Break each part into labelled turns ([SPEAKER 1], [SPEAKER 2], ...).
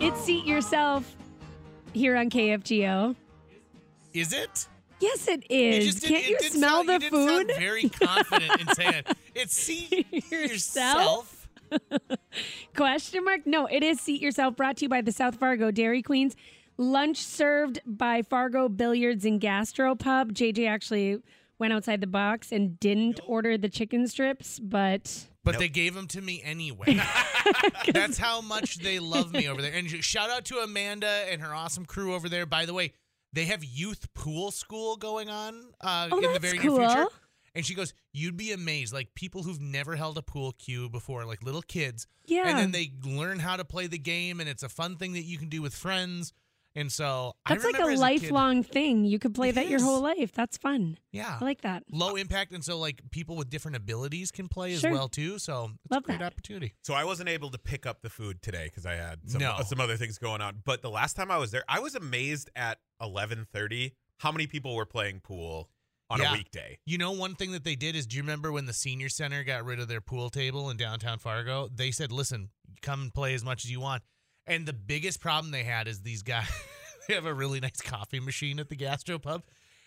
[SPEAKER 1] It's Seat Yourself here on KFGO.
[SPEAKER 2] Is it?
[SPEAKER 1] Yes, it
[SPEAKER 2] It
[SPEAKER 1] is.
[SPEAKER 2] just
[SPEAKER 1] Can't
[SPEAKER 2] it
[SPEAKER 1] you smell
[SPEAKER 2] sound-
[SPEAKER 1] the
[SPEAKER 2] you didn't
[SPEAKER 1] food?
[SPEAKER 2] very confident in saying it. It's see
[SPEAKER 1] Yourself?
[SPEAKER 2] yourself.
[SPEAKER 1] Question mark? No, it is Seat Yourself brought to you by the South Fargo Dairy Queens. Lunch served by Fargo Billiards and Gastropub. JJ actually went outside the box and didn't order the chicken strips, but
[SPEAKER 2] But they gave them to me anyway. That's how much they love me over there. And shout out to Amanda and her awesome crew over there. By the way, they have youth pool school going on uh,
[SPEAKER 1] Oh,
[SPEAKER 2] in the very
[SPEAKER 1] cool.
[SPEAKER 2] near future. And she goes, You'd be amazed. Like people who've never held a pool cue before, like little kids.
[SPEAKER 1] yeah.
[SPEAKER 2] And then they learn how to play the game, and it's a fun thing that you can do with friends. And so
[SPEAKER 1] That's
[SPEAKER 2] I
[SPEAKER 1] like
[SPEAKER 2] remember
[SPEAKER 1] a
[SPEAKER 2] kid-
[SPEAKER 1] lifelong thing. You could play
[SPEAKER 2] It
[SPEAKER 1] that your whole life. That's fun.
[SPEAKER 2] yeah.
[SPEAKER 1] I like that.
[SPEAKER 2] low impact and so like people with different abilities can play
[SPEAKER 1] Sure.
[SPEAKER 2] as well too so it's
[SPEAKER 1] Love
[SPEAKER 2] a great
[SPEAKER 1] that.
[SPEAKER 2] opportunity
[SPEAKER 3] So I wasn't able to pick up the food today because I had some,
[SPEAKER 2] No.
[SPEAKER 3] some other things going on. But the last time I was there, I was amazed at 11:30 how many people were playing pool on
[SPEAKER 2] Yeah.
[SPEAKER 3] a weekday.
[SPEAKER 2] you know one thing that they did is do you remember when the senior center got rid of their pool table in downtown fargo they said listen come and play as much as you want and the biggest problem they had is these guys they have a really nice coffee machine at the gastro pub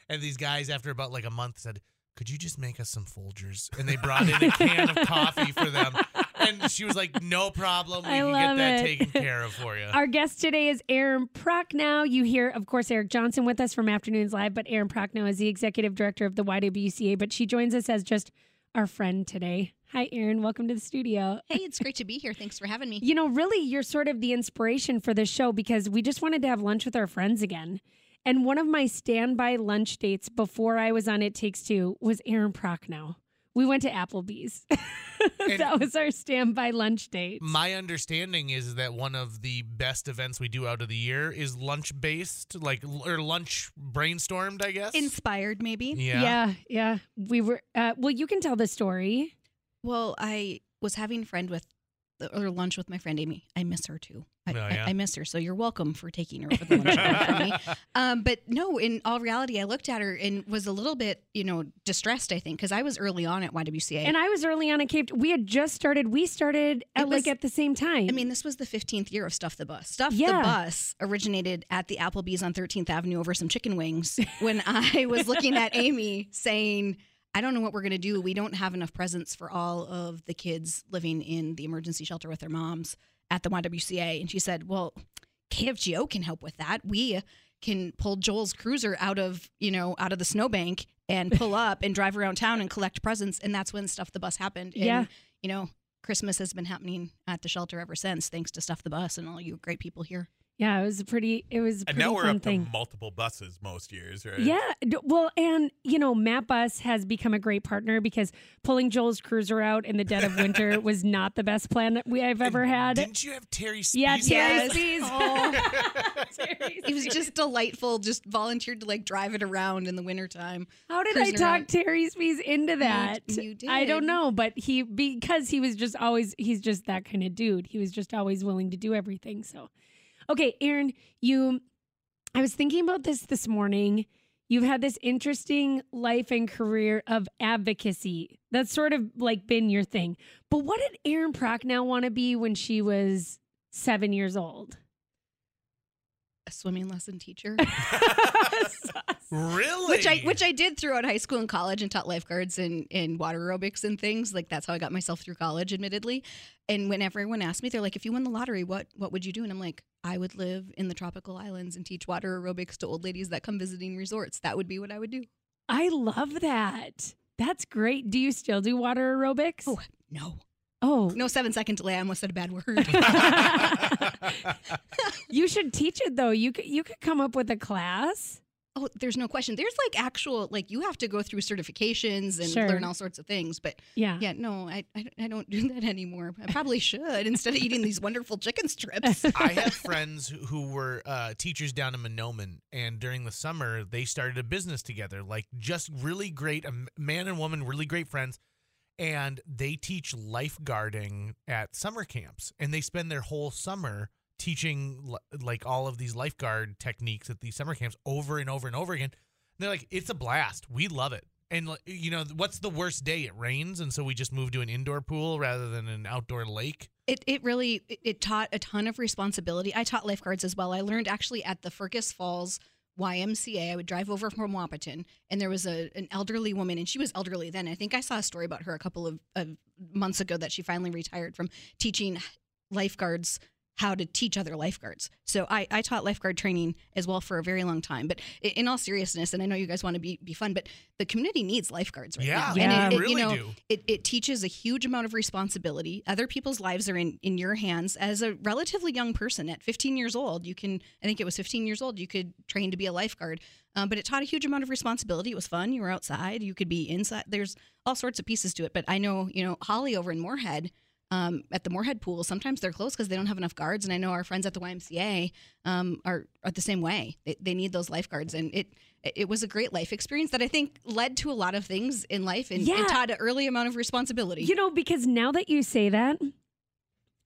[SPEAKER 2] and these guys after about like a month said could you just make us some Folgers? And they brought in a can of coffee for them. And she was like, no problem. We
[SPEAKER 1] I
[SPEAKER 2] can
[SPEAKER 1] love
[SPEAKER 2] get that
[SPEAKER 1] it.
[SPEAKER 2] taken care of for you.
[SPEAKER 1] Our guest today is Erin Prochnow. You hear, of course, Eric Johnson with us from Afternoons Live, but Erin Prochnow is the executive director of the YWCA, but she joins us as just our friend today. Hi, Erin. Welcome to the studio.
[SPEAKER 4] Hey, it's great to be here. Thanks for having me.
[SPEAKER 1] You know, really, you're sort of the inspiration for this show because we just wanted to have lunch with our friends again. And one of my standby lunch dates before I was on It Takes Two was Erin Prochnow. We went to Applebee's. that was our standby lunch date.
[SPEAKER 2] My understanding is that one of the best events we do out of the year is lunch based, like or lunch brainstormed, I guess.
[SPEAKER 4] Inspired, maybe.
[SPEAKER 2] yeah.
[SPEAKER 1] yeah, yeah. We were. Uh, well, you can tell the story.
[SPEAKER 4] Well, I was having a friend with or lunch with my friend Amy. I miss her too. I,
[SPEAKER 2] Oh, yeah?
[SPEAKER 4] I, miss her. So you're welcome for taking her for the lunch with me. Um, but no, in all reality, I looked at her and was a little bit, you know, distressed. I think because I was early on at YWCA.
[SPEAKER 1] And I was early on at Cape. We had just started. We started at
[SPEAKER 4] was-
[SPEAKER 1] like at the same time.
[SPEAKER 4] I mean, this was the 15th year of Stuff the Bus. Stuff
[SPEAKER 1] Yeah.
[SPEAKER 4] the Bus originated at the Applebee's on 13th Avenue over some chicken wings when I was looking at Amy saying, I don't know what we're going to do. We don't have enough presents for all of the kids living in the emergency shelter with their moms at the YWCA. And she said, Well, KFGO can help with that. We can pull Joel's cruiser out of, you know, out of the snowbank and pull up and drive around town and collect presents. And that's when Stuff the Bus happened. And,
[SPEAKER 1] Yeah.
[SPEAKER 4] you know, Christmas has been happening at the shelter ever since, thanks to Stuff the Bus and all you great people here.
[SPEAKER 1] Yeah, it was a pretty. It was a
[SPEAKER 3] And
[SPEAKER 1] pretty
[SPEAKER 3] now we're
[SPEAKER 1] fun
[SPEAKER 3] up
[SPEAKER 1] thing.
[SPEAKER 3] to multiple buses most years, right?
[SPEAKER 1] Yeah, well, and you know, MATBUS has become a great partner because pulling Joel's cruiser out in the dead of winter was not the best plan that we I've ever had.
[SPEAKER 2] Didn't you have Terry Spees?
[SPEAKER 1] Yeah, Terry
[SPEAKER 4] Yes.
[SPEAKER 1] Spees.
[SPEAKER 4] Oh.
[SPEAKER 1] Terry
[SPEAKER 4] It was just delightful, just volunteered to like drive it around in the wintertime.
[SPEAKER 1] How did I talk
[SPEAKER 4] around.
[SPEAKER 1] Terry Spees into that?
[SPEAKER 4] you did.
[SPEAKER 1] I don't know, but he because he was just always he's just that kind of dude. He was just always willing to do everything. So, okay, Erin, you. I was thinking about this this morning. You've had this interesting life and career of advocacy. That's sort of like been your thing. But what did Erin Prochnow want to be when she was seven years old?
[SPEAKER 4] A swimming lesson teacher,
[SPEAKER 2] Really?
[SPEAKER 4] which I which I did throughout high school and college, and taught lifeguards and and water aerobics and things. Like that's how I got myself through college, admittedly. And when everyone asked me, they're like, "If you won the lottery, what what would you do?" And I'm like, "I would live in the tropical islands and teach water aerobics to old ladies that come visiting resorts. That would be what I would do."
[SPEAKER 1] I love that. That's great. Do you still do water aerobics?
[SPEAKER 4] Oh no,
[SPEAKER 1] Oh,
[SPEAKER 4] no seven second delay. I almost said a bad word.
[SPEAKER 1] you should teach it though. You could you could come up with a class.
[SPEAKER 4] Oh, there's no question. There's like actual like you have to go through certifications and
[SPEAKER 1] Sure.
[SPEAKER 4] learn all sorts of things. But
[SPEAKER 1] Yeah.
[SPEAKER 4] yeah, no, I, I I don't do that anymore. I probably should instead of eating these wonderful chicken strips.
[SPEAKER 2] I have friends who- who were uh, teachers down in Mahnomen, and during the summer they started a business together. Like just really great, a m- man and woman, really great friends, and they teach lifeguarding at summer camps, and they spend their whole summer teaching like all of these lifeguard techniques at these summer camps over and over and over again. And they're like, it's a blast. We love it. And you know, what's the worst day? It rains, and so we just move to an indoor pool rather than an outdoor lake.
[SPEAKER 4] It it really it taught a ton of responsibility. I taught lifeguards as well. I learned actually at the Fergus Falls YMCA. I would drive over from Wahpeton, and there was a an elderly woman, and she was elderly then. I think I saw a story about her a couple of, of months ago that she finally retired from teaching lifeguards how to teach other lifeguards. So I, I taught lifeguard training as well for a very long time. But in all seriousness, and I know you guys want to be, be fun, but the community needs lifeguards right
[SPEAKER 2] Yeah,
[SPEAKER 4] now.
[SPEAKER 1] Yeah.
[SPEAKER 4] And it, it,
[SPEAKER 2] really
[SPEAKER 4] you know,
[SPEAKER 2] do.
[SPEAKER 4] it, it teaches a huge amount of responsibility. Other people's lives are in, in your hands. As a relatively young person at 15 years old, you can, I think it was 15 years old, you could train to be a lifeguard. Um, but it taught a huge amount of responsibility. It was fun. You were outside. You could be inside. There's all sorts of pieces to it. But I know, you know, Holly over in Moorhead, um, at the Moorhead pool, sometimes they're closed because they don't have enough guards. And I know our friends at the YMCA um, are, are the same way. They, they need those lifeguards. And it it was a great life experience that I think led to a lot of things in life and,
[SPEAKER 1] Yeah.
[SPEAKER 4] and taught an early amount of responsibility.
[SPEAKER 1] You know, because now that you say that,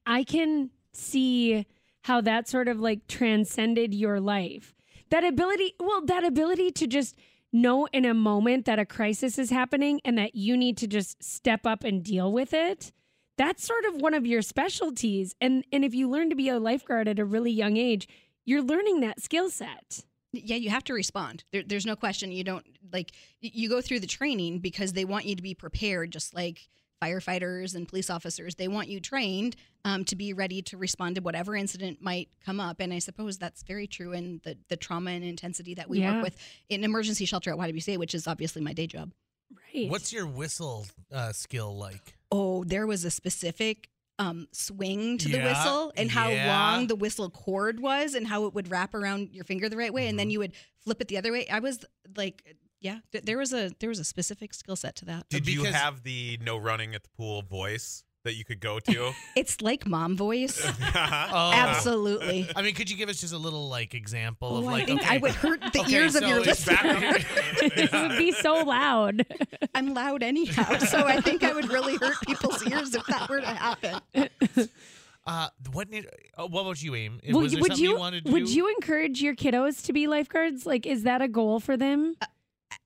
[SPEAKER 1] I can see how that sort of like transcended your life. That ability, well, that ability to just know in a moment that a crisis is happening and that you need to just step up and deal with it. That's sort of one of your specialties. And and if you learn to be a lifeguard at a really young age, you're learning that skill set.
[SPEAKER 4] yeah, you have to respond. There, there's no question. You don't like you go through the training because they want you to be prepared, just like firefighters and police officers. They want you trained um, to be ready to respond to whatever incident might come up. And I suppose that's very true in the the trauma and intensity that we
[SPEAKER 1] Yeah.
[SPEAKER 4] work with in emergency shelter at YWCA, which is obviously my day job.
[SPEAKER 1] Right.
[SPEAKER 2] What's your whistle uh, skill like?
[SPEAKER 4] Oh, there was a specific um, swing to the
[SPEAKER 2] Yeah,
[SPEAKER 4] whistle and how
[SPEAKER 2] yeah.
[SPEAKER 4] long the whistle cord was and how it would wrap around your finger the right way, and then
[SPEAKER 2] Mhm.
[SPEAKER 4] you would flip it the other way. I was like, yeah, th- there was a there was a specific skill set to that.
[SPEAKER 3] Did you have the no running at the pool voice that you could go to?
[SPEAKER 4] It's like mom voice.
[SPEAKER 2] Oh.
[SPEAKER 4] Absolutely.
[SPEAKER 2] I mean, could you give us just a little like example
[SPEAKER 4] Oh,
[SPEAKER 2] of like
[SPEAKER 4] I think
[SPEAKER 2] okay,
[SPEAKER 4] I would hurt the
[SPEAKER 2] okay,
[SPEAKER 4] ears of
[SPEAKER 2] so
[SPEAKER 4] your
[SPEAKER 2] it's
[SPEAKER 4] listeners.
[SPEAKER 2] back-
[SPEAKER 1] it would be so loud.
[SPEAKER 4] I'm loud anyhow, so I think I would really hurt people's ears if that were to happen.
[SPEAKER 2] Uh, what? Need, uh, what about you, Aim?
[SPEAKER 1] Well,
[SPEAKER 2] Was there
[SPEAKER 1] would
[SPEAKER 2] something
[SPEAKER 1] you,
[SPEAKER 2] you wanted to
[SPEAKER 1] would
[SPEAKER 2] do?
[SPEAKER 1] you encourage your kiddos to be lifeguards? Like, is that a goal for them?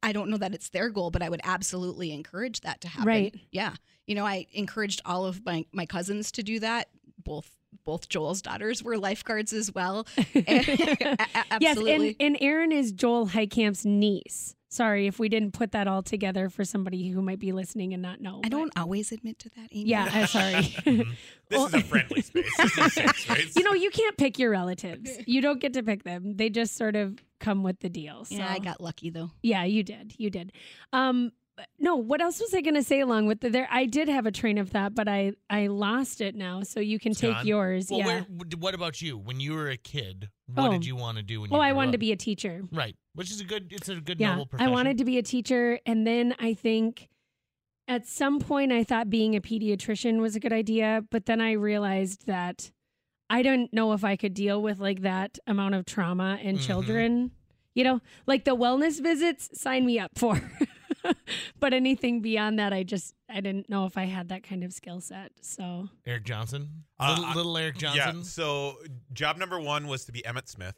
[SPEAKER 4] I don't know that it's their goal, but I would absolutely encourage that to happen.
[SPEAKER 1] Right.
[SPEAKER 4] Yeah. You know, I encouraged all of my, my cousins to do that. Both both Joel's daughters were lifeguards as well. A- a- absolutely.
[SPEAKER 1] Yes, and, and Erin is Joel Heitkamp's niece. Sorry if we didn't put that all together for somebody who might be listening and not know.
[SPEAKER 4] I
[SPEAKER 1] but-
[SPEAKER 4] don't always admit to that, Amy.
[SPEAKER 1] Yeah, I'm sorry.
[SPEAKER 2] Mhm.
[SPEAKER 3] This is a friendly space. This is a safe space.
[SPEAKER 1] you know, you can't pick your relatives. You don't get to pick them. They just sort of come with the deal. So.
[SPEAKER 4] Yeah, I got lucky though.
[SPEAKER 1] Yeah, you did. You did. Um, no, what else was I going to say along with the there? I did have a train of thought, but I I lost it now. So you can
[SPEAKER 2] It's
[SPEAKER 1] take
[SPEAKER 2] gone?
[SPEAKER 1] yours.
[SPEAKER 2] Well,
[SPEAKER 1] yeah.
[SPEAKER 2] where, what about you? When you were a kid, what
[SPEAKER 1] Oh.
[SPEAKER 2] did you want to do when
[SPEAKER 1] well,
[SPEAKER 2] you
[SPEAKER 1] I wanted
[SPEAKER 2] up?
[SPEAKER 1] to be a teacher.
[SPEAKER 2] right, which is a good. It's a good
[SPEAKER 1] Yeah,
[SPEAKER 2] noble
[SPEAKER 1] I wanted to be a teacher, and then I think at some point I thought being a pediatrician was a good idea, but then I realized that I don't know if I could deal with like that amount of trauma in
[SPEAKER 2] Mhm.
[SPEAKER 1] children. You know, like the wellness visits, sign me up for. but anything beyond that, I just I didn't know if I had that kind of skill set. So
[SPEAKER 2] Eric Johnson,
[SPEAKER 3] Uh,
[SPEAKER 2] little,
[SPEAKER 3] I-
[SPEAKER 2] little Eric
[SPEAKER 3] Yeah.
[SPEAKER 2] Johnson.
[SPEAKER 3] So job number one was to be Emmitt Smith.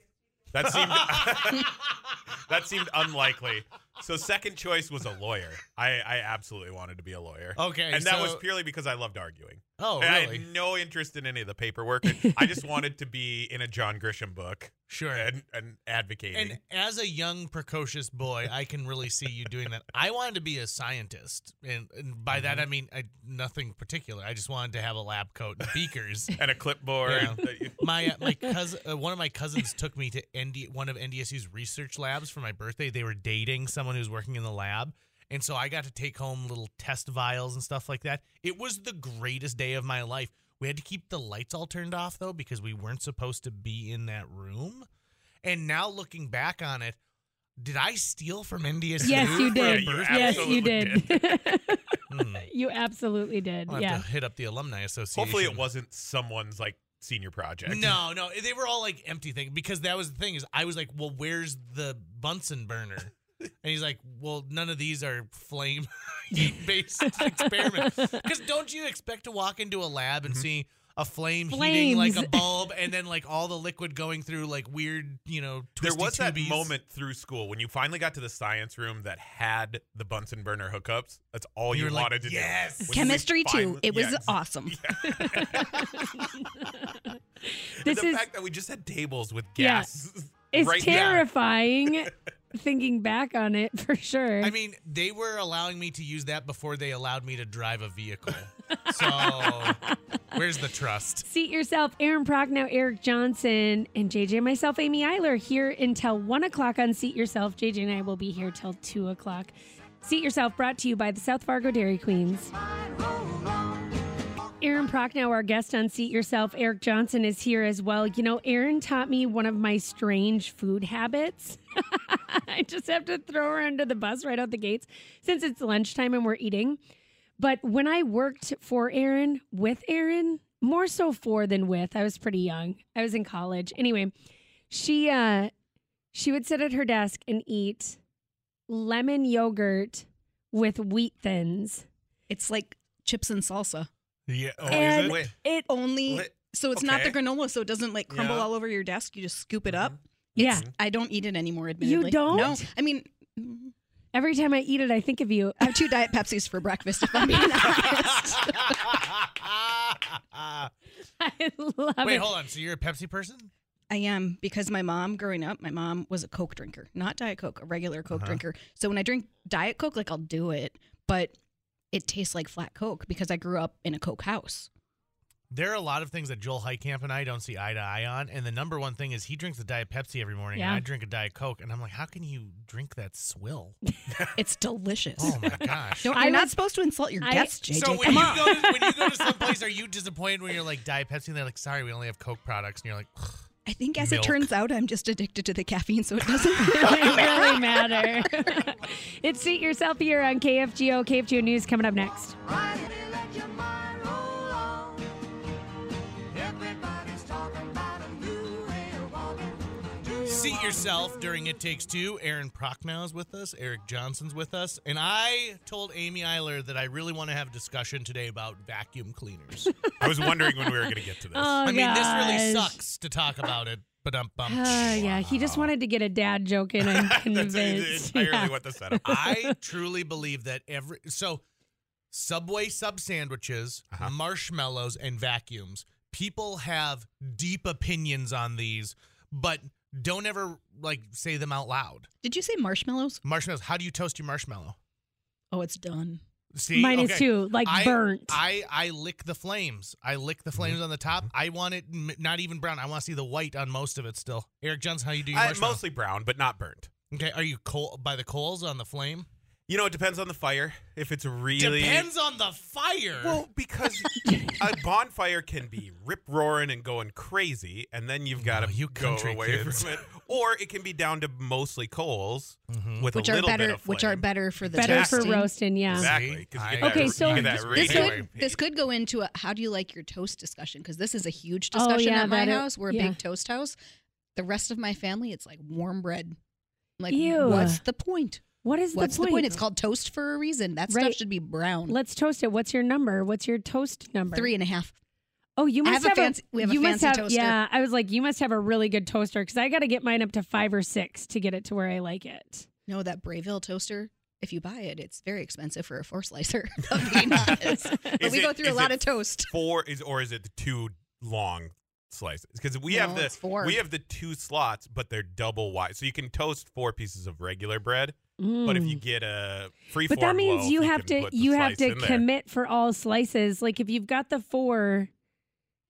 [SPEAKER 3] That seemed that seemed unlikely. So second choice was a lawyer. I, I absolutely wanted to be a lawyer.
[SPEAKER 2] Okay,
[SPEAKER 3] and that was purely because I loved arguing.
[SPEAKER 2] Oh,
[SPEAKER 3] I
[SPEAKER 2] really?
[SPEAKER 3] had no interest in any of the paperwork. I just wanted to be in a John Grisham book
[SPEAKER 2] Sure.
[SPEAKER 3] and, and advocating.
[SPEAKER 2] And as a young, precocious boy, I can really see you doing that. I wanted to be a scientist, and, and by that
[SPEAKER 3] Mhm.
[SPEAKER 2] I mean I, nothing particular. I just wanted to have a lab coat and beakers.
[SPEAKER 3] and a clipboard.
[SPEAKER 2] Yeah. my uh, my cousin, uh, one of my cousins took me to ND, one of NDSU's research labs for my birthday. They were dating someone who's working in the lab, and so I got to take home little test vials and stuff like that. It was the greatest day of my life. We had to keep the lights all turned off though because we weren't supposed to be in that room. And now looking back on it, did I steal from NDSU?
[SPEAKER 1] yes, you did.
[SPEAKER 2] a
[SPEAKER 3] you
[SPEAKER 1] yes, you
[SPEAKER 3] absolutely
[SPEAKER 1] did.
[SPEAKER 2] Hmm.
[SPEAKER 1] you absolutely did.
[SPEAKER 2] I'll have
[SPEAKER 1] Yeah.
[SPEAKER 2] to hit up the alumni association.
[SPEAKER 3] Hopefully, it wasn't someone's like senior project.
[SPEAKER 2] No, no, they were all like empty things because that was the thing is I was like, well, where's the Bunsen burner? And he's like, well, none of these are flame heat based experiments. Because don't you expect to walk into a lab and
[SPEAKER 3] Mhm.
[SPEAKER 2] see a flame heating like a bulb, and then like all the liquid going through like weird, you know,
[SPEAKER 3] There
[SPEAKER 2] twisty
[SPEAKER 3] was that
[SPEAKER 2] tubies.
[SPEAKER 3] moment through school when you finally got to the science room that had the Bunsen burner hookups. That's all
[SPEAKER 2] You
[SPEAKER 3] you,
[SPEAKER 2] were like,
[SPEAKER 3] wanted to
[SPEAKER 2] "Yes."
[SPEAKER 3] do. When you
[SPEAKER 4] Chemistry too. It was
[SPEAKER 3] yes.
[SPEAKER 4] awesome.
[SPEAKER 1] This
[SPEAKER 3] the
[SPEAKER 1] is
[SPEAKER 3] fact that we just had tables with
[SPEAKER 1] Yeah.
[SPEAKER 3] gas.
[SPEAKER 1] it's
[SPEAKER 3] right there.
[SPEAKER 1] terrifying thinking back on it for sure.
[SPEAKER 2] I mean, they were allowing me to use that before they allowed me to drive a vehicle. So, where's the trust?
[SPEAKER 1] Seat yourself, Erin Prochnow, Eric Johnson, and JJ and myself, Amy Eiler, here until one o'clock on Seat Yourself. JJ and I will be here till two o'clock. Seat Yourself brought to you by the South Fargo Dairy Queens. Erin Prochnow, our guest on Seat Yourself, Eric Johnson is here as well. You know, Erin taught me one of my strange food habits. I just have to throw her under the bus right out the gates since it's lunchtime and we're eating. But when I worked for Erin, with Erin, more so for than with, I was pretty young. I was in college. Anyway, she uh she would sit at her desk and eat lemon yogurt with wheat thins.
[SPEAKER 4] It's like chips and salsa.
[SPEAKER 2] Yeah. Oh,
[SPEAKER 1] and
[SPEAKER 3] Wait.
[SPEAKER 1] it
[SPEAKER 4] Only
[SPEAKER 3] Wait,
[SPEAKER 4] so it's not the granola, so it doesn't like crumble
[SPEAKER 3] Yeah.
[SPEAKER 4] all over your desk. You just scoop it up.
[SPEAKER 1] yeah.
[SPEAKER 3] Mm-hmm.
[SPEAKER 4] I don't eat it anymore. Admittedly, you
[SPEAKER 1] don't?
[SPEAKER 4] No, I mean. mm,
[SPEAKER 1] Every time I eat it, I think of you.
[SPEAKER 4] I have two Diet Pepsis for breakfast, if I'm being honest.
[SPEAKER 1] I love
[SPEAKER 2] Wait,
[SPEAKER 1] it.
[SPEAKER 2] hold on. So you're a Pepsi person?
[SPEAKER 4] I am because my mom, growing up, my mom was a Coke drinker, not Diet Coke, a regular Coke
[SPEAKER 2] Uh-huh.
[SPEAKER 4] drinker. So when I drink Diet Coke, like I'll do it, but it tastes like flat Coke because I grew up in a Coke house.
[SPEAKER 2] There are a lot of things that Joel Heitkamp and I don't see eye to eye on. And the number one thing is he drinks a Diet Pepsi every morning,
[SPEAKER 1] Yeah.
[SPEAKER 2] and I drink a Diet Coke. And I'm like, how can you drink that swill?
[SPEAKER 4] It's delicious.
[SPEAKER 2] Oh my gosh.
[SPEAKER 4] No,
[SPEAKER 1] I
[SPEAKER 4] you're not supposed to insult your
[SPEAKER 1] I-
[SPEAKER 4] guests, JJ.
[SPEAKER 2] So when
[SPEAKER 4] Come
[SPEAKER 2] you
[SPEAKER 4] on.
[SPEAKER 2] go to, when you go to some place, are you disappointed when you're like Diet Pepsi and they're like, sorry, we only have Coke products, and you're like, "Ugh."
[SPEAKER 4] I think as
[SPEAKER 2] Milk.
[SPEAKER 4] it turns out, I'm just addicted to the caffeine, so it doesn't
[SPEAKER 1] it really matter. it's Seat Yourself here on KFGO. KFGO News coming up next.
[SPEAKER 2] Seat yourself during It Takes Two. Erin Prochnow is with us. Eric Johnson's with us, and I told Amy Eiler that I really want to have a discussion today about vacuum cleaners.
[SPEAKER 3] I was wondering when we were going to get to this.
[SPEAKER 1] Oh,
[SPEAKER 2] I mean, this really sucks to talk about it, but um, bum.
[SPEAKER 1] Uh, yeah, he just wanted to get a dad joke in. I'm
[SPEAKER 3] That's
[SPEAKER 1] convinced.
[SPEAKER 3] entirely
[SPEAKER 1] Yeah.
[SPEAKER 3] what the setup.
[SPEAKER 2] I truly believe that every so Subway sub sandwiches,
[SPEAKER 3] Uh-huh.
[SPEAKER 2] marshmallows, and vacuums. People have deep opinions on these, but don't ever like say them out loud.
[SPEAKER 4] Did you say marshmallows?
[SPEAKER 2] Marshmallows. How do you toast your marshmallow?
[SPEAKER 4] Oh, it's done.
[SPEAKER 2] See,
[SPEAKER 1] Mine is too, like
[SPEAKER 2] I,
[SPEAKER 1] burnt.
[SPEAKER 2] I I lick the flames. I lick the flames
[SPEAKER 3] Mm-hmm.
[SPEAKER 2] on the top. I want it m- not even brown. I want to see the white on most of it still. Eric Johnson, how you do your
[SPEAKER 3] Uh,
[SPEAKER 2] marshmallow?
[SPEAKER 3] mostly brown, but not burnt.
[SPEAKER 2] okay, are you coal by the coals on the flame?
[SPEAKER 3] You know, it depends on the fire. If it's really
[SPEAKER 2] Depends on the fire.
[SPEAKER 3] Well, because a bonfire can be rip roaring and going crazy, and then you've got
[SPEAKER 2] No,
[SPEAKER 3] to
[SPEAKER 2] you
[SPEAKER 3] go
[SPEAKER 2] country
[SPEAKER 3] away
[SPEAKER 2] kids.
[SPEAKER 3] from it. Or it can be down to mostly coals
[SPEAKER 2] Mhm.
[SPEAKER 3] with
[SPEAKER 4] Which
[SPEAKER 3] a
[SPEAKER 4] are
[SPEAKER 3] little
[SPEAKER 4] better
[SPEAKER 3] bit of
[SPEAKER 4] which are better for the
[SPEAKER 1] Better for
[SPEAKER 4] toasting.
[SPEAKER 1] roasting, yeah.
[SPEAKER 3] Exactly. 'cause you
[SPEAKER 2] See?
[SPEAKER 3] get that-
[SPEAKER 1] Okay, so
[SPEAKER 3] you get that
[SPEAKER 1] this-
[SPEAKER 4] This
[SPEAKER 3] radio
[SPEAKER 4] could
[SPEAKER 3] wave.
[SPEAKER 4] this could go into a how do you like your toast discussion because this is a huge
[SPEAKER 1] Oh,
[SPEAKER 4] discussion
[SPEAKER 1] yeah,
[SPEAKER 4] at my
[SPEAKER 1] that it-
[SPEAKER 4] house. We're a
[SPEAKER 1] yeah.
[SPEAKER 4] big toast house. The rest of my family, it's like warm bread. Like,
[SPEAKER 1] Ew.
[SPEAKER 4] what's the point?
[SPEAKER 1] What is
[SPEAKER 4] What's
[SPEAKER 1] the
[SPEAKER 4] the
[SPEAKER 1] point?
[SPEAKER 4] point? It's called toast for a reason. That
[SPEAKER 1] Right.
[SPEAKER 4] stuff should be brown.
[SPEAKER 1] Let's toast it. What's your number? What's your toast number?
[SPEAKER 4] Three and a half.
[SPEAKER 1] Oh, you
[SPEAKER 4] I
[SPEAKER 1] must
[SPEAKER 4] have a fancy- we have a
[SPEAKER 1] you must
[SPEAKER 4] fancy
[SPEAKER 1] have,
[SPEAKER 4] toaster.
[SPEAKER 1] Yeah, I was like, you must have a really good toaster because I got to get mine up to five or six to get it to where I like it.
[SPEAKER 4] No, that Breville toaster. If you buy it, it's very expensive for a four slicer. if I'm being honest. But
[SPEAKER 3] Is
[SPEAKER 4] we
[SPEAKER 3] it-
[SPEAKER 4] go through a lot of toast.
[SPEAKER 3] Four is or is it the two long slices? Because we have
[SPEAKER 4] No,
[SPEAKER 3] the
[SPEAKER 4] four.
[SPEAKER 3] we have the two slots, but they're double wide, so you can toast four pieces of regular bread. But if you
[SPEAKER 1] Mm.
[SPEAKER 3] get a free,
[SPEAKER 1] but that means you have to you have to
[SPEAKER 3] commit.
[SPEAKER 1] commit for all slices. Like if you've got the four,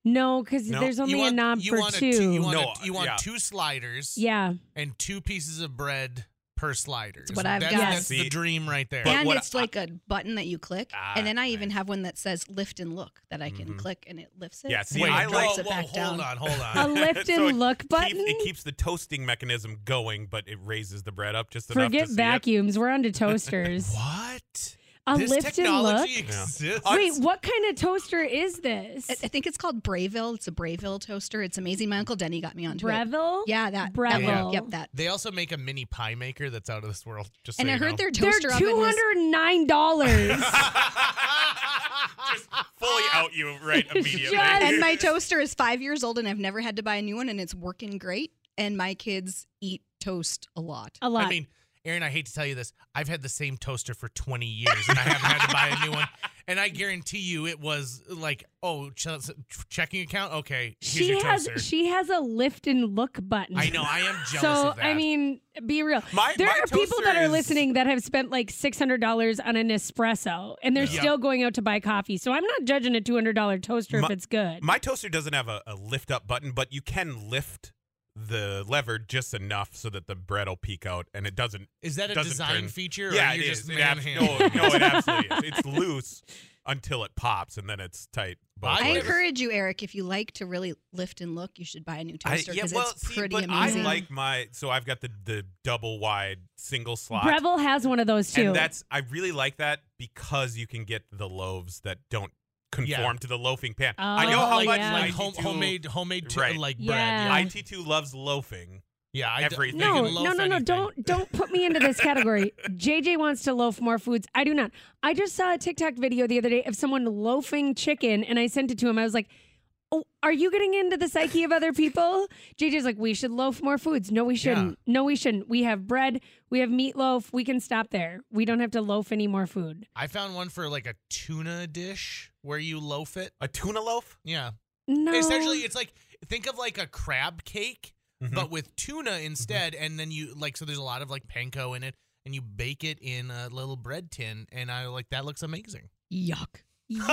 [SPEAKER 1] no, because
[SPEAKER 3] No,
[SPEAKER 1] there's only
[SPEAKER 2] want,
[SPEAKER 1] a knob for
[SPEAKER 2] want a
[SPEAKER 1] two.
[SPEAKER 2] two. You want,
[SPEAKER 3] No,
[SPEAKER 2] a, you want
[SPEAKER 3] yeah.
[SPEAKER 2] two sliders
[SPEAKER 1] yeah,
[SPEAKER 2] and two pieces of bread per slider.
[SPEAKER 4] It's what I've
[SPEAKER 2] that's,
[SPEAKER 4] got.
[SPEAKER 2] That's the dream right there.
[SPEAKER 4] and it's
[SPEAKER 3] I-
[SPEAKER 4] like a button that you click,
[SPEAKER 3] Ah,
[SPEAKER 4] and then I even
[SPEAKER 3] nice.
[SPEAKER 4] have one that says "lift and look" that I can
[SPEAKER 3] Mhm.
[SPEAKER 4] click, and it lifts it.
[SPEAKER 3] Yeah, see,
[SPEAKER 2] Wait,
[SPEAKER 3] I
[SPEAKER 2] whoa,
[SPEAKER 3] like-
[SPEAKER 4] it
[SPEAKER 2] whoa,
[SPEAKER 4] back
[SPEAKER 2] hold on, hold on.
[SPEAKER 1] a
[SPEAKER 2] on.
[SPEAKER 1] lift
[SPEAKER 3] So
[SPEAKER 1] and
[SPEAKER 3] it
[SPEAKER 1] look
[SPEAKER 3] Keeps,
[SPEAKER 1] button.
[SPEAKER 3] it keeps the toasting mechanism going, but it raises the bread up just enough
[SPEAKER 1] Forget
[SPEAKER 3] to see it.
[SPEAKER 1] vacuums. We're on to toasters.
[SPEAKER 2] what?
[SPEAKER 1] A
[SPEAKER 2] this
[SPEAKER 1] lift and look.
[SPEAKER 2] technology exists?
[SPEAKER 1] Wait, what kind of toaster is this?
[SPEAKER 4] I, I think it's called Breville. It's a Breville toaster. It's amazing. My uncle Denny got me onto it.
[SPEAKER 1] Breville.
[SPEAKER 4] Yeah, that. that
[SPEAKER 1] Breville.
[SPEAKER 4] one. Yep, that.
[SPEAKER 2] They also make a mini pie maker that's out of this world. Just
[SPEAKER 4] And
[SPEAKER 2] so
[SPEAKER 4] I
[SPEAKER 2] you
[SPEAKER 4] heard
[SPEAKER 2] know.
[SPEAKER 4] their
[SPEAKER 1] They're
[SPEAKER 4] toaster oven
[SPEAKER 1] two
[SPEAKER 4] was
[SPEAKER 1] hundred nine dollars.
[SPEAKER 3] just fully out you right immediately.
[SPEAKER 4] And my toaster is five years old, and I've never had to buy a new one, and it's working great. And my kids eat toast a lot.
[SPEAKER 1] A lot.
[SPEAKER 2] I mean, Erin, I hate to tell you this. I've had the same toaster for 20 years and I haven't had to buy a new one. And I guarantee you it was like, oh, ch- checking account? Okay,
[SPEAKER 1] she has
[SPEAKER 2] toaster.
[SPEAKER 1] she has a lift and look button.
[SPEAKER 2] I know. I am jealous
[SPEAKER 1] So
[SPEAKER 2] of that.
[SPEAKER 1] I mean, be real.
[SPEAKER 3] My-
[SPEAKER 1] there
[SPEAKER 3] my
[SPEAKER 1] are people that are
[SPEAKER 3] is-
[SPEAKER 1] listening that have spent like six hundred dollars on an espresso, and they're
[SPEAKER 2] Yeah.
[SPEAKER 1] still going out to buy coffee. So I'm not judging a two hundred dollar toaster if it's good.
[SPEAKER 3] My toaster doesn't have a, a lift up button, but you can lift the lever just enough so that the bread will peek out and it doesn't.
[SPEAKER 2] is that a
[SPEAKER 3] doesn't
[SPEAKER 2] design
[SPEAKER 3] turn-
[SPEAKER 2] feature? Or
[SPEAKER 3] yeah,
[SPEAKER 2] you're
[SPEAKER 3] it
[SPEAKER 2] just
[SPEAKER 3] is. It abs-
[SPEAKER 2] manhandling?
[SPEAKER 3] no, no, it absolutely is. It's loose until it pops and then it's tight. both
[SPEAKER 2] I
[SPEAKER 4] I
[SPEAKER 3] ways.
[SPEAKER 4] encourage you, Eric, if you like to really lift and look, you should buy a new
[SPEAKER 3] I-
[SPEAKER 4] toaster
[SPEAKER 3] yeah,
[SPEAKER 4] because
[SPEAKER 3] well,
[SPEAKER 4] it's
[SPEAKER 3] see,
[SPEAKER 4] pretty
[SPEAKER 3] but
[SPEAKER 4] amazing.
[SPEAKER 3] I like my so I've got the the double wide single slot.
[SPEAKER 1] Breville has one of those too.
[SPEAKER 3] And that's I really like that because you can get the loaves that don't conform
[SPEAKER 2] Yeah.
[SPEAKER 3] to the loafing pan.
[SPEAKER 1] Oh,
[SPEAKER 3] I know oh, how
[SPEAKER 1] like-
[SPEAKER 3] much
[SPEAKER 1] yeah.
[SPEAKER 2] like home, homemade, homemade, t-
[SPEAKER 3] Right.
[SPEAKER 2] like
[SPEAKER 1] Yeah.
[SPEAKER 2] bread. Yeah,
[SPEAKER 3] IT2 loves loafing.
[SPEAKER 2] yeah I, d-
[SPEAKER 3] everything.
[SPEAKER 1] no,
[SPEAKER 2] can
[SPEAKER 1] no,
[SPEAKER 2] loaf
[SPEAKER 1] no, no!
[SPEAKER 2] anything.
[SPEAKER 1] Don't don't put me into this category. JJ wants to loaf more foods. I do not. I just saw a TikTok video the other day of someone loafing chicken, and I sent it to him. I was like, "Oh, are you getting into the psyche of other people?" JJ's like, "We should loaf more foods." No, we shouldn't. No, we shouldn't. We have bread. We have meatloaf. We can stop there. We don't have to loaf any more food.
[SPEAKER 2] I found one for like a tuna dish where you loaf it.
[SPEAKER 3] A tuna loaf?
[SPEAKER 2] Yeah.
[SPEAKER 1] No,
[SPEAKER 2] Essentially, it's like think of like a crab cake,
[SPEAKER 3] Mhm.
[SPEAKER 2] but with tuna instead, and then you like so there's a lot of like panko in it, and you bake it in a little bread tin, and I like that looks amazing.
[SPEAKER 4] Yuck.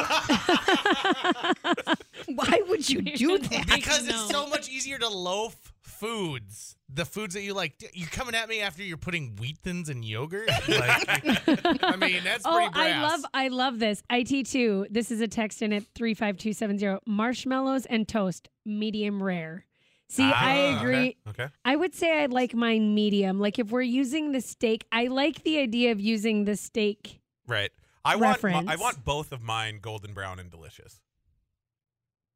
[SPEAKER 4] Why would you do that?
[SPEAKER 2] because it's so much easier to loaf foods. The foods that you like, you're coming at me after you're putting wheat thins in yogurt. Like, I mean, that's
[SPEAKER 1] Oh,
[SPEAKER 2] pretty brass.
[SPEAKER 1] I love I love this. IT2. This is a text in at 35270. Marshmallows and toast, medium rare. See, I
[SPEAKER 3] Ah,
[SPEAKER 1] agree.
[SPEAKER 3] Okay. okay.
[SPEAKER 1] I would say I like mine medium. Like if we're using the steak, I like the idea of using the steak.
[SPEAKER 3] Right. I want my- I want both of mine golden brown and delicious.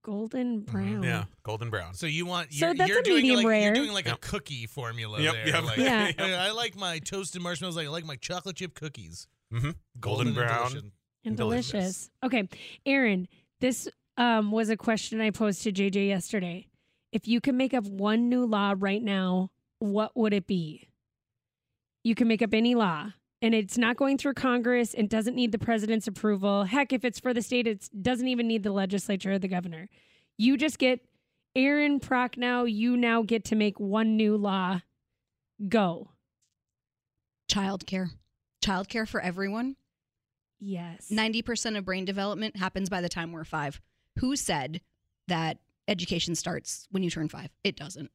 [SPEAKER 1] Golden brown.
[SPEAKER 3] Yeah, golden brown.
[SPEAKER 2] So you want
[SPEAKER 1] So
[SPEAKER 2] you're,
[SPEAKER 1] that's
[SPEAKER 2] you're
[SPEAKER 1] a
[SPEAKER 2] doing
[SPEAKER 1] medium
[SPEAKER 2] like,
[SPEAKER 1] rare.
[SPEAKER 2] You're doing like
[SPEAKER 3] Yep.
[SPEAKER 2] a cookie formula
[SPEAKER 3] Yep,
[SPEAKER 2] there.
[SPEAKER 3] yep.
[SPEAKER 2] Like,
[SPEAKER 1] Yeah.
[SPEAKER 2] I, I like my toasted marshmallows. Like I like my chocolate chip cookies.
[SPEAKER 3] Mm-hmm. Golden,
[SPEAKER 2] and
[SPEAKER 3] brown.
[SPEAKER 2] delicious.
[SPEAKER 1] And
[SPEAKER 3] Delicious.
[SPEAKER 1] delicious. Okay. Erin, this um, was a question I posed to JJ yesterday. If you could make up one new law right now, what would it be? You can make up any law, and it's not going through Congress. and doesn't need the president's approval. Heck, if it's for the state, it doesn't even need the legislature or the governor. You just get Erin Prochnow. You now get to make one new law. Go.
[SPEAKER 4] Childcare. Childcare for everyone.
[SPEAKER 1] Yes.
[SPEAKER 4] 90% of brain development happens by the time we're five. Who said that education starts when you turn five? It doesn't.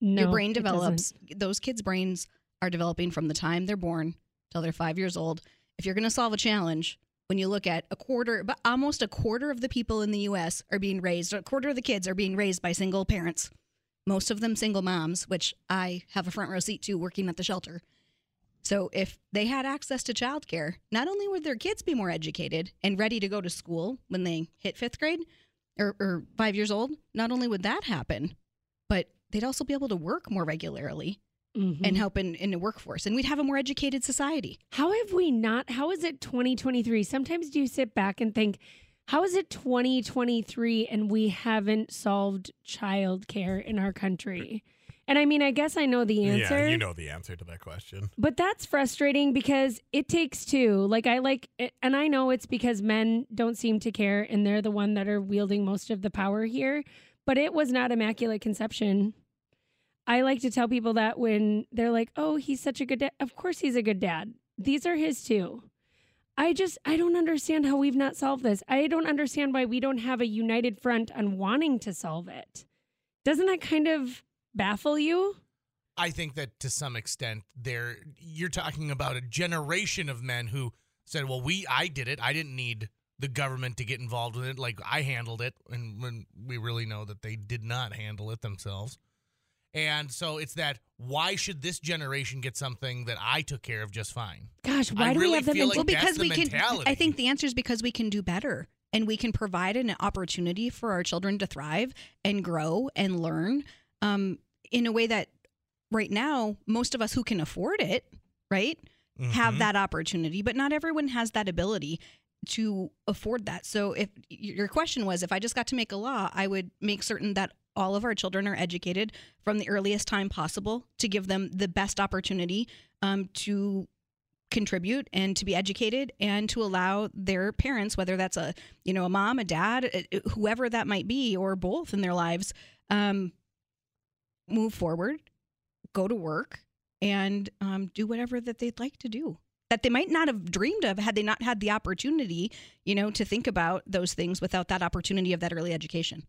[SPEAKER 1] no,
[SPEAKER 4] Your brain develops, those kids' brains are developing from the time they're born till they're five years old. If you're going to solve a challenge, when you look at a quarter, but almost a quarter of the people in the US are being raised, a quarter of the kids are being raised by single parents, most of them single moms, which I have a front row seat to working at the shelter. So if they had access to childcare, not only would their kids be more educated and ready to go to school when they hit fifth grade or, or five years old, not only would that happen, but they'd also be able to work more regularly
[SPEAKER 1] Mhm.
[SPEAKER 4] and help in, in the workforce. And we'd have a more educated society.
[SPEAKER 1] How have we not? How is it 2023? Sometimes do you sit back and think, how is it 2023 and we haven't solved childcare in our country? And I mean, I guess I know the answer.
[SPEAKER 3] Yeah, you know the answer to that question.
[SPEAKER 1] But that's frustrating because it takes two. Like I like and I know it's because men don't seem to care and they're the one that are wielding most of the power here, but it was not immaculate conception. I like to tell people that when they're like, "Oh, he's such a good dad." Of course he's a good dad. These are his too. I just I don't understand how we've not solved this. I don't understand why we don't have a united front on wanting to solve it. Doesn't that kind of baffle you?
[SPEAKER 2] I think that to some extent, there you're talking about a generation of men who said, "Well, we I did it. I didn't need the government to get involved with it. Like I handled it." And when we really know that they did not handle it themselves. And so it's that why should this generation get something that I took care of just fine?
[SPEAKER 1] Gosh, why
[SPEAKER 2] I
[SPEAKER 1] do
[SPEAKER 2] really
[SPEAKER 1] we have
[SPEAKER 2] feel
[SPEAKER 1] mentality?
[SPEAKER 2] like
[SPEAKER 4] well, because we can.
[SPEAKER 2] mentality.
[SPEAKER 4] I think the answer is because we can do better and we can provide an opportunity for our children to thrive and grow and learn um, in a way that right now most of us who can afford it, right, have
[SPEAKER 2] Mhm.
[SPEAKER 4] that opportunity. But not everyone has that ability to afford that. So if your question was if I just got to make a law, I would make certain that all of our children are educated from the earliest time possible to give them the best opportunity um, to contribute and to be educated and to allow their parents whether that's a you know a mom a dad uh, whoever that might be or both in their lives um, move forward go to work and um, do whatever that they'd like to do that they might not have dreamed of had they not had the opportunity you know to think about those things without that opportunity of that early education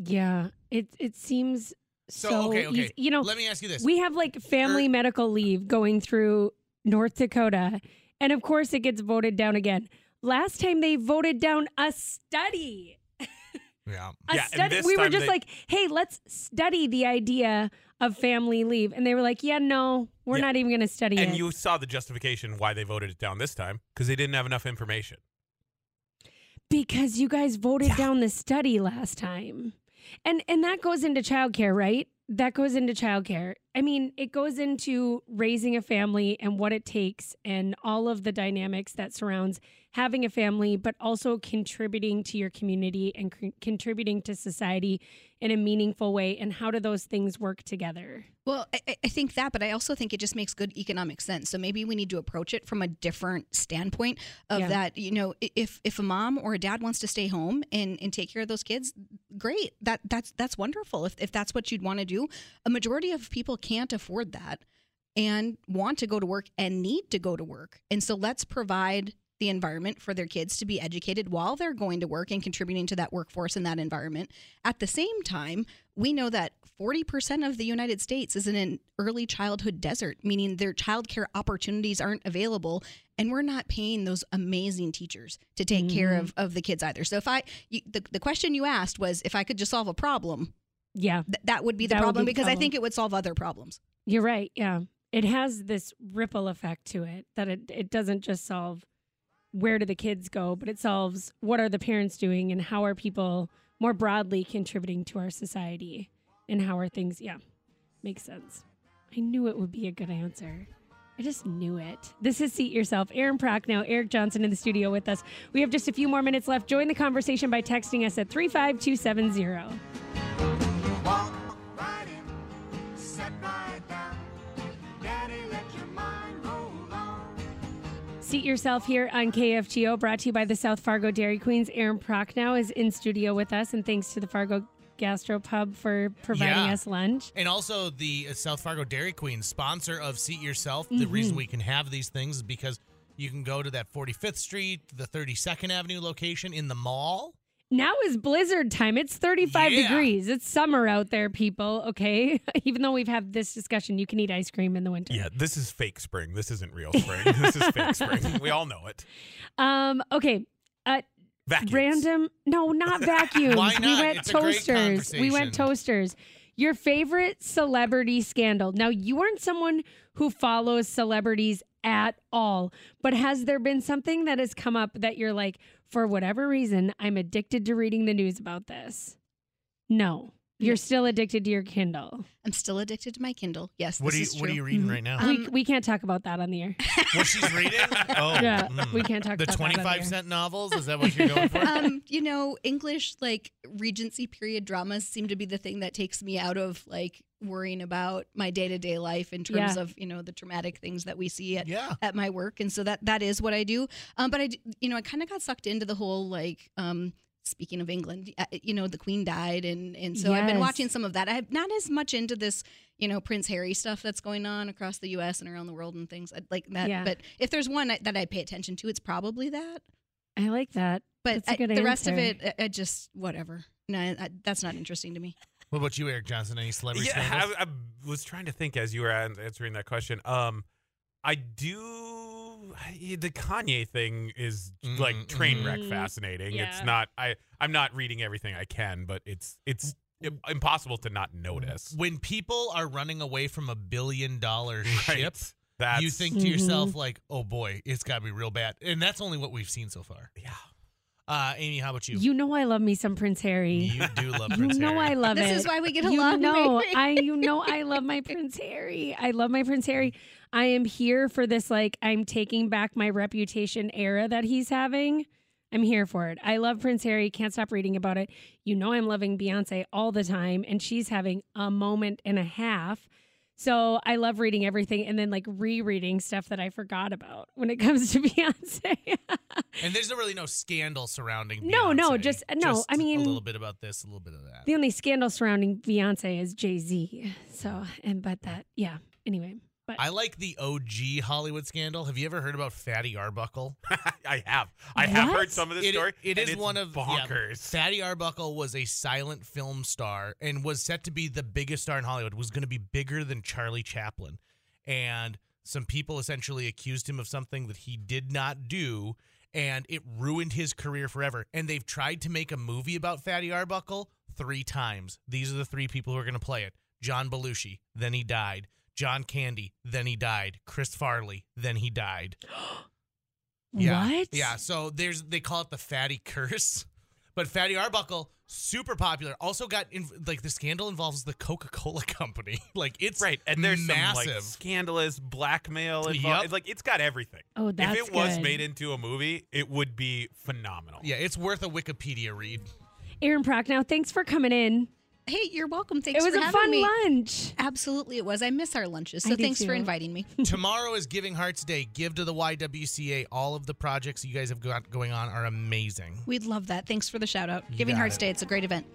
[SPEAKER 1] Yeah, it it seems
[SPEAKER 2] So,
[SPEAKER 1] so.
[SPEAKER 2] okay, okay.
[SPEAKER 1] easy. You know,
[SPEAKER 2] Let me ask you this.
[SPEAKER 1] we have like family
[SPEAKER 2] Er-
[SPEAKER 1] medical leave going through North Dakota, and of course it gets voted down again. Last time they voted down a study.
[SPEAKER 2] yeah.
[SPEAKER 1] A
[SPEAKER 3] Yeah,
[SPEAKER 1] study. We were just
[SPEAKER 3] they-
[SPEAKER 1] like, "Hey, let's study the idea of family leave," and they were like, "Yeah, no, we're
[SPEAKER 3] Yeah.
[SPEAKER 1] not even going to study
[SPEAKER 3] And
[SPEAKER 1] it."
[SPEAKER 3] And you saw the justification why they voted it down this time because they didn't have enough information.
[SPEAKER 1] because you guys voted down the study last time. And and that goes into childcare, right? That goes into childcare. I mean, it goes into raising a family and what it takes and all of the dynamics that surrounds having a family, but also contributing to your community and c- contributing to society in a meaningful way. And how do those things work together?
[SPEAKER 4] Well, I- I, think that, but I also think it just makes good economic sense. So maybe we need to approach it from a different standpoint of
[SPEAKER 1] Yeah.
[SPEAKER 4] that. You know, if if a mom or a dad wants to stay home and, and take care of those kids, great. That that's that's wonderful. If if that's what you'd want to do, a majority of people can't afford that and want to go to work and need to go to work. And so let's provide the environment for their kids to be educated while they're going to work and contributing to that workforce in that environment. At the same time, we know that 40% of the United States is in an early childhood desert, meaning their childcare opportunities aren't available. And we're not paying those amazing teachers to take care
[SPEAKER 1] Mhm.
[SPEAKER 4] of, of the kids either. So, if I, you, the, the question you asked was if I could just solve a problem,
[SPEAKER 1] Yeah,
[SPEAKER 4] th- that would be the
[SPEAKER 1] That
[SPEAKER 4] problem
[SPEAKER 1] be
[SPEAKER 4] because I think it would solve other problems.
[SPEAKER 1] you're right. Yeah. It has this ripple effect to it that it, it doesn't just solve where do the kids go, but it solves what are the parents doing and how are people more broadly contributing to our society and how are things, yeah, makes sense. I knew it would be a good answer. I just knew it. This is Seat Yourself. Erin Prochnow, Eric Johnson in the studio with us. We have just a few more minutes left. Join the conversation by texting us at 35270. Seat yourself here on KFGO, brought to you by the South Fargo Dairy Queens. Erin Prochnow is in studio with us, and thanks to the Fargo Gastropub for providing
[SPEAKER 2] Yeah.
[SPEAKER 1] us lunch.
[SPEAKER 2] And also the uh, South Fargo Dairy Queen, sponsor of Seat Yourself. The reason we can have these things is because you can go to that 45th Street, the 32nd Avenue location in the mall.
[SPEAKER 1] Now is blizzard time. It's 35
[SPEAKER 2] Yeah.
[SPEAKER 1] degrees. It's summer out there, people, okay? Even though we've had this discussion, you can eat ice cream in the winter.
[SPEAKER 3] Yeah, this is fake spring. This isn't real spring. this is fake spring. We all know it.
[SPEAKER 1] Um, okay. Uh,
[SPEAKER 3] Vacuums.
[SPEAKER 1] random no not vacuums
[SPEAKER 2] Why
[SPEAKER 1] we went
[SPEAKER 2] It's
[SPEAKER 1] toasters we went toasters your favorite celebrity scandal now you aren't someone who follows celebrities at all. But has there been something that has come up that you're like for whatever reason i'm addicted to reading the news about this? No you're still addicted to your kindle
[SPEAKER 4] I'm still addicted to my Kindle. Yes,
[SPEAKER 2] What
[SPEAKER 4] this
[SPEAKER 2] are you
[SPEAKER 4] is
[SPEAKER 2] What are you reading right now?
[SPEAKER 1] we,
[SPEAKER 4] Um,
[SPEAKER 1] we can't talk about that on the air
[SPEAKER 2] what she's reading? Oh,
[SPEAKER 1] Yeah,
[SPEAKER 2] mm.
[SPEAKER 1] we can't talk
[SPEAKER 2] The
[SPEAKER 1] about that on the
[SPEAKER 2] 25
[SPEAKER 1] air.
[SPEAKER 2] cent novels. Is that what you're going for?
[SPEAKER 4] um, you know, English like Regency period dramas seem to be the thing that takes me out of like worrying about my day to day life in terms
[SPEAKER 1] Yeah.
[SPEAKER 4] of you know the traumatic things that we see at
[SPEAKER 2] yeah.
[SPEAKER 4] at my work, and so that that is what I do. Um, but i you know, I kind of got sucked into the whole like. Um, Speaking of England, uh, you know the Queen died, and and so I've been watching some of that. I'm not as much into this, you know, Prince Harry stuff that's going on across the U.S. and around the world and things like that.
[SPEAKER 1] Yeah.
[SPEAKER 4] But if there's one that I pay attention to, it's probably that.
[SPEAKER 1] i like that
[SPEAKER 4] But
[SPEAKER 1] That's a
[SPEAKER 4] I,
[SPEAKER 1] good
[SPEAKER 4] the rest of it, I, I just whatever. No, I, that's not interesting to me.
[SPEAKER 2] What about you, Eric Johnson? Any celebrity
[SPEAKER 3] Yeah. I, I was trying to think as you were answering that question. Um, I do I- the Kanye thing is like
[SPEAKER 2] Mhm,
[SPEAKER 3] train wreck
[SPEAKER 1] mhm.
[SPEAKER 3] fascinating.
[SPEAKER 1] Yeah.
[SPEAKER 3] It's not. I I'm not reading everything I can, but it's it's impossible to not notice.
[SPEAKER 2] when people are running away from a billion dollar ship,
[SPEAKER 3] That's
[SPEAKER 2] you think to yourself like, "Oh boy, it's got to be real bad," and that's only what we've seen so far.
[SPEAKER 3] yeah.
[SPEAKER 2] Uh, Amy, how about you?
[SPEAKER 1] You know I love me some Prince Harry.
[SPEAKER 2] You do love
[SPEAKER 1] You
[SPEAKER 2] Prince
[SPEAKER 1] know
[SPEAKER 2] Harry.
[SPEAKER 1] I love
[SPEAKER 4] This is why we get
[SPEAKER 1] you
[SPEAKER 4] along.
[SPEAKER 1] know I you know I love my Prince Harry. I love my Prince Harry. I am here for this. Like, I'm taking back my reputation era that he's having. I'm here for it. I love Prince Harry. Can't stop reading about it. You know, I'm loving Beyonce all the time, and she's having a moment and a half. So I love reading everything and then like rereading stuff that I forgot about when it comes to Beyonce.
[SPEAKER 2] And there's really no scandal surrounding.
[SPEAKER 1] No, no,
[SPEAKER 2] Beyonce.
[SPEAKER 1] just- no, I mean-
[SPEAKER 2] a little bit about this, a little bit of that.
[SPEAKER 1] the only scandal surrounding Beyonce is Jay Z. So, and but that, yeah. Anyway, but
[SPEAKER 2] I like the OG Hollywood scandal. Have you ever heard about Fatty Arbuckle?
[SPEAKER 3] I have. I have heard some of this
[SPEAKER 2] It-
[SPEAKER 3] story.
[SPEAKER 2] it
[SPEAKER 3] it's
[SPEAKER 2] one of yeah,
[SPEAKER 3] bonkers.
[SPEAKER 2] Fatty Arbuckle was a silent film star and was set to be the biggest star in Hollywood. Was going to be bigger than Charlie Chaplin, and some people essentially accused him of something that he did not do, and it ruined his career forever. And they've tried to make a movie about Fatty Arbuckle three times. These are the three people who are going to play it: John Belushi, then he died. John Candy, then he died. Chris Farley, then he died. Yeah.
[SPEAKER 1] what?
[SPEAKER 2] Yeah. So there's they call it the fatty curse. But Fatty Arbuckle, super popular. Also got in like the scandal involves the Coca-Cola company. like it's
[SPEAKER 3] Right, and there's
[SPEAKER 2] massive.
[SPEAKER 3] some like scandalous blackmail involved.
[SPEAKER 2] Yep.
[SPEAKER 3] It's like it's got everything.
[SPEAKER 1] Oh, that's
[SPEAKER 3] if it was made into a movie, it would be phenomenal.
[SPEAKER 2] yeah, it's worth a Wikipedia read.
[SPEAKER 1] Erin Prochnow, thanks for coming in.
[SPEAKER 4] Hey, you're welcome. Thanks for watching.
[SPEAKER 1] it was a fun
[SPEAKER 4] me.
[SPEAKER 1] lunch.
[SPEAKER 4] Absolutely, it was. I miss our lunches, so
[SPEAKER 1] do
[SPEAKER 4] thanks for inviting me.
[SPEAKER 2] Tomorrow is Giving Hearts Day. Give to the YWCA. All of the projects you guys have got going on are amazing.
[SPEAKER 4] We'd love that. Thanks for the shout out.
[SPEAKER 2] You
[SPEAKER 4] Giving Hearts
[SPEAKER 2] it.
[SPEAKER 4] Day, it's a great event.